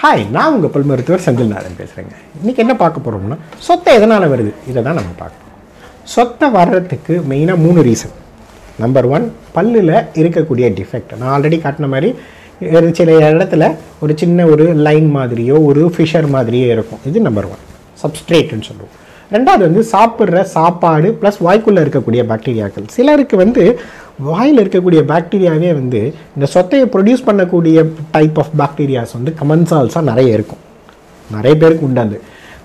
Hi நான் உங்கள் பல் மருத்துவர் செந்தில்நாதன் பேசுகிறேங்க இன்றைக்கி என்ன பார்க்க போகிறோம்னா சொத்தை எதனால் வருது? இதை தான் நம்ம பார்க்கணும் சொத்தை வர்றதுக்கு மெயினாக மூணு ரீசன் நம்பர் ஒன் பல்லில் இருக்கக்கூடிய டிஃபெக்ட் நான் ஆல்ரெடி காட்டின மாதிரி ஒரு சில இடத்துல ஒரு சின்ன ஒரு லைன் மாதிரியோ ஒரு ஃபிஷர் மாதிரியோ இருக்கும். இது நம்பர் ஒன் சப்ஸ்ட்ரேட்னு சொல்லுவோம். ரெண்டாவது வந்து சாப்பிட்ற சாப்பாடு ப்ளஸ் வாய்க்குள்ளே இருக்கக்கூடிய பாக்டீரியாக்கள் சிலருக்கு வந்து வாயில் இருக்கக்கூடிய பாக்டீரியாவே வந்து இந்த சொத்தையை ப்ரொடியூஸ் பண்ணக்கூடிய டைப் ஆஃப் பாக்டீரியாஸ் வந்து கமன்சால்ஸாக நிறைய இருக்கும். நிறைய பேருக்கு உண்டாது.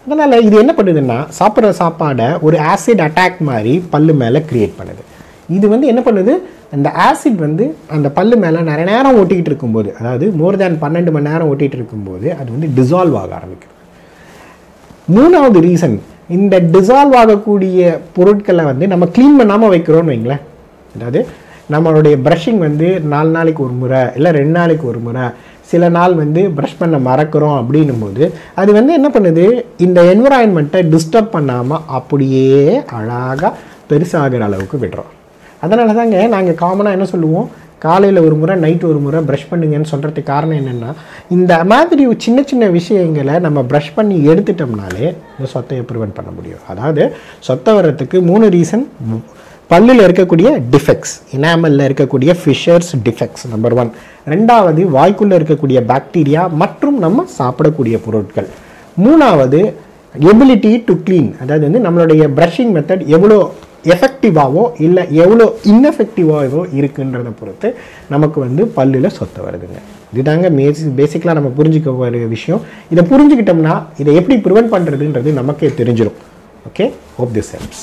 அதனால் இது என்ன பண்ணுதுன்னா சாப்பிட்ற சாப்பாடை ஒரு ஆசிட் அட்டாக் மாதிரி பல்லு மேலே க்ரியேட் பண்ணுது. இது வந்து என்ன பண்ணுது? அந்த ஆசிட் வந்து அந்த பல்லு மேலே நிறைய நேரம் ஓட்டிக்கிட்டு இருக்கும்போது அதாவது மோர் தேன் பன்னெண்டு மணி நேரம் ஓட்டிகிட்டு இருக்கும்போது அது வந்து டிசால்வ் ஆக ஆரம்பிக்கும். மூணாவது ரீசன் இந்த டிசால்வ் ஆகக்கூடிய பொருட்களை வந்து நம்ம க்ளீன் பண்ணாமல் வைக்கிறோம்னு வைங்களேன். அதாவது நம்மளுடைய ப்ரஷிங் வந்து நாலு நாளைக்கு ஒரு முறை இல்லை ரெண்டு நாளைக்கு ஒரு முறை சில நாள் வந்து ப்ரஷ் பண்ண மறக்கிறோம் அப்படின்னும் போது அது வந்து என்ன பண்ணுது? இந்த என்விரான்மெண்ட்டை டிஸ்டர்ப் பண்ணாமல் அப்படியே அழகாக பெருசாகிற அளவுக்கு விடுறோம். அதனால தாங்க நாங்கள் காமனாக என்ன சொல்லுவோம்? காலையில் ஒரு முறை நைட்டு ஒரு முறை ப்ரஷ் பண்ணுங்கன்னு சொல்கிறதுக்கு காரணம் என்னென்னா இந்த மாதிரி சின்ன சின்ன விஷயங்களை நம்ம ப்ரஷ் பண்ணி எடுத்துட்டோம்னாலே இந்த சொத்தையை ப்ரிவெண்ட் பண்ண முடியும். அதாவது சொத்தை வர்றதுக்கு மூணு ரீசன் பல்லில் இருக்கக்கூடிய டிஃபெக்ட்ஸ் இனாமலில் இருக்கக்கூடிய ஃபிஷர்ஸ் டிஃபெக்ட்ஸ் நம்பர் ஒன் ரெண்டாவது வாய்க்குள்ளே இருக்கக்கூடிய பாக்டீரியா மற்றும் நம்ம சாப்பிடக்கூடிய பொருட்கள். மூணாவது எபிலிட்டி டு க்ளீன் அதாவது வந்து நம்மளுடைய ப்ரஷிங் மெத்தட் எவ்வளோ எஃபெக்டிவாகவோ இல்லை எவ்வளோ இன்எஃபெக்டிவாகவோ இருக்குன்றதை பொறுத்து நமக்கு வந்து பல்லில் சொத்தை வருதுங்க. இதுதாங்க மேசி பேசிக்கலாக நம்ம புரிஞ்சுக்க ஒரு விஷயம். இதை புரிஞ்சுக்கிட்டோம்னா இதை எப்படி ப்ரிவெண்ட் பண்ணுறதுன்றது நமக்கே தெரிஞ்சிடும் ஓகே ஹோப் திஸ் ஹெல்ப்ஸ்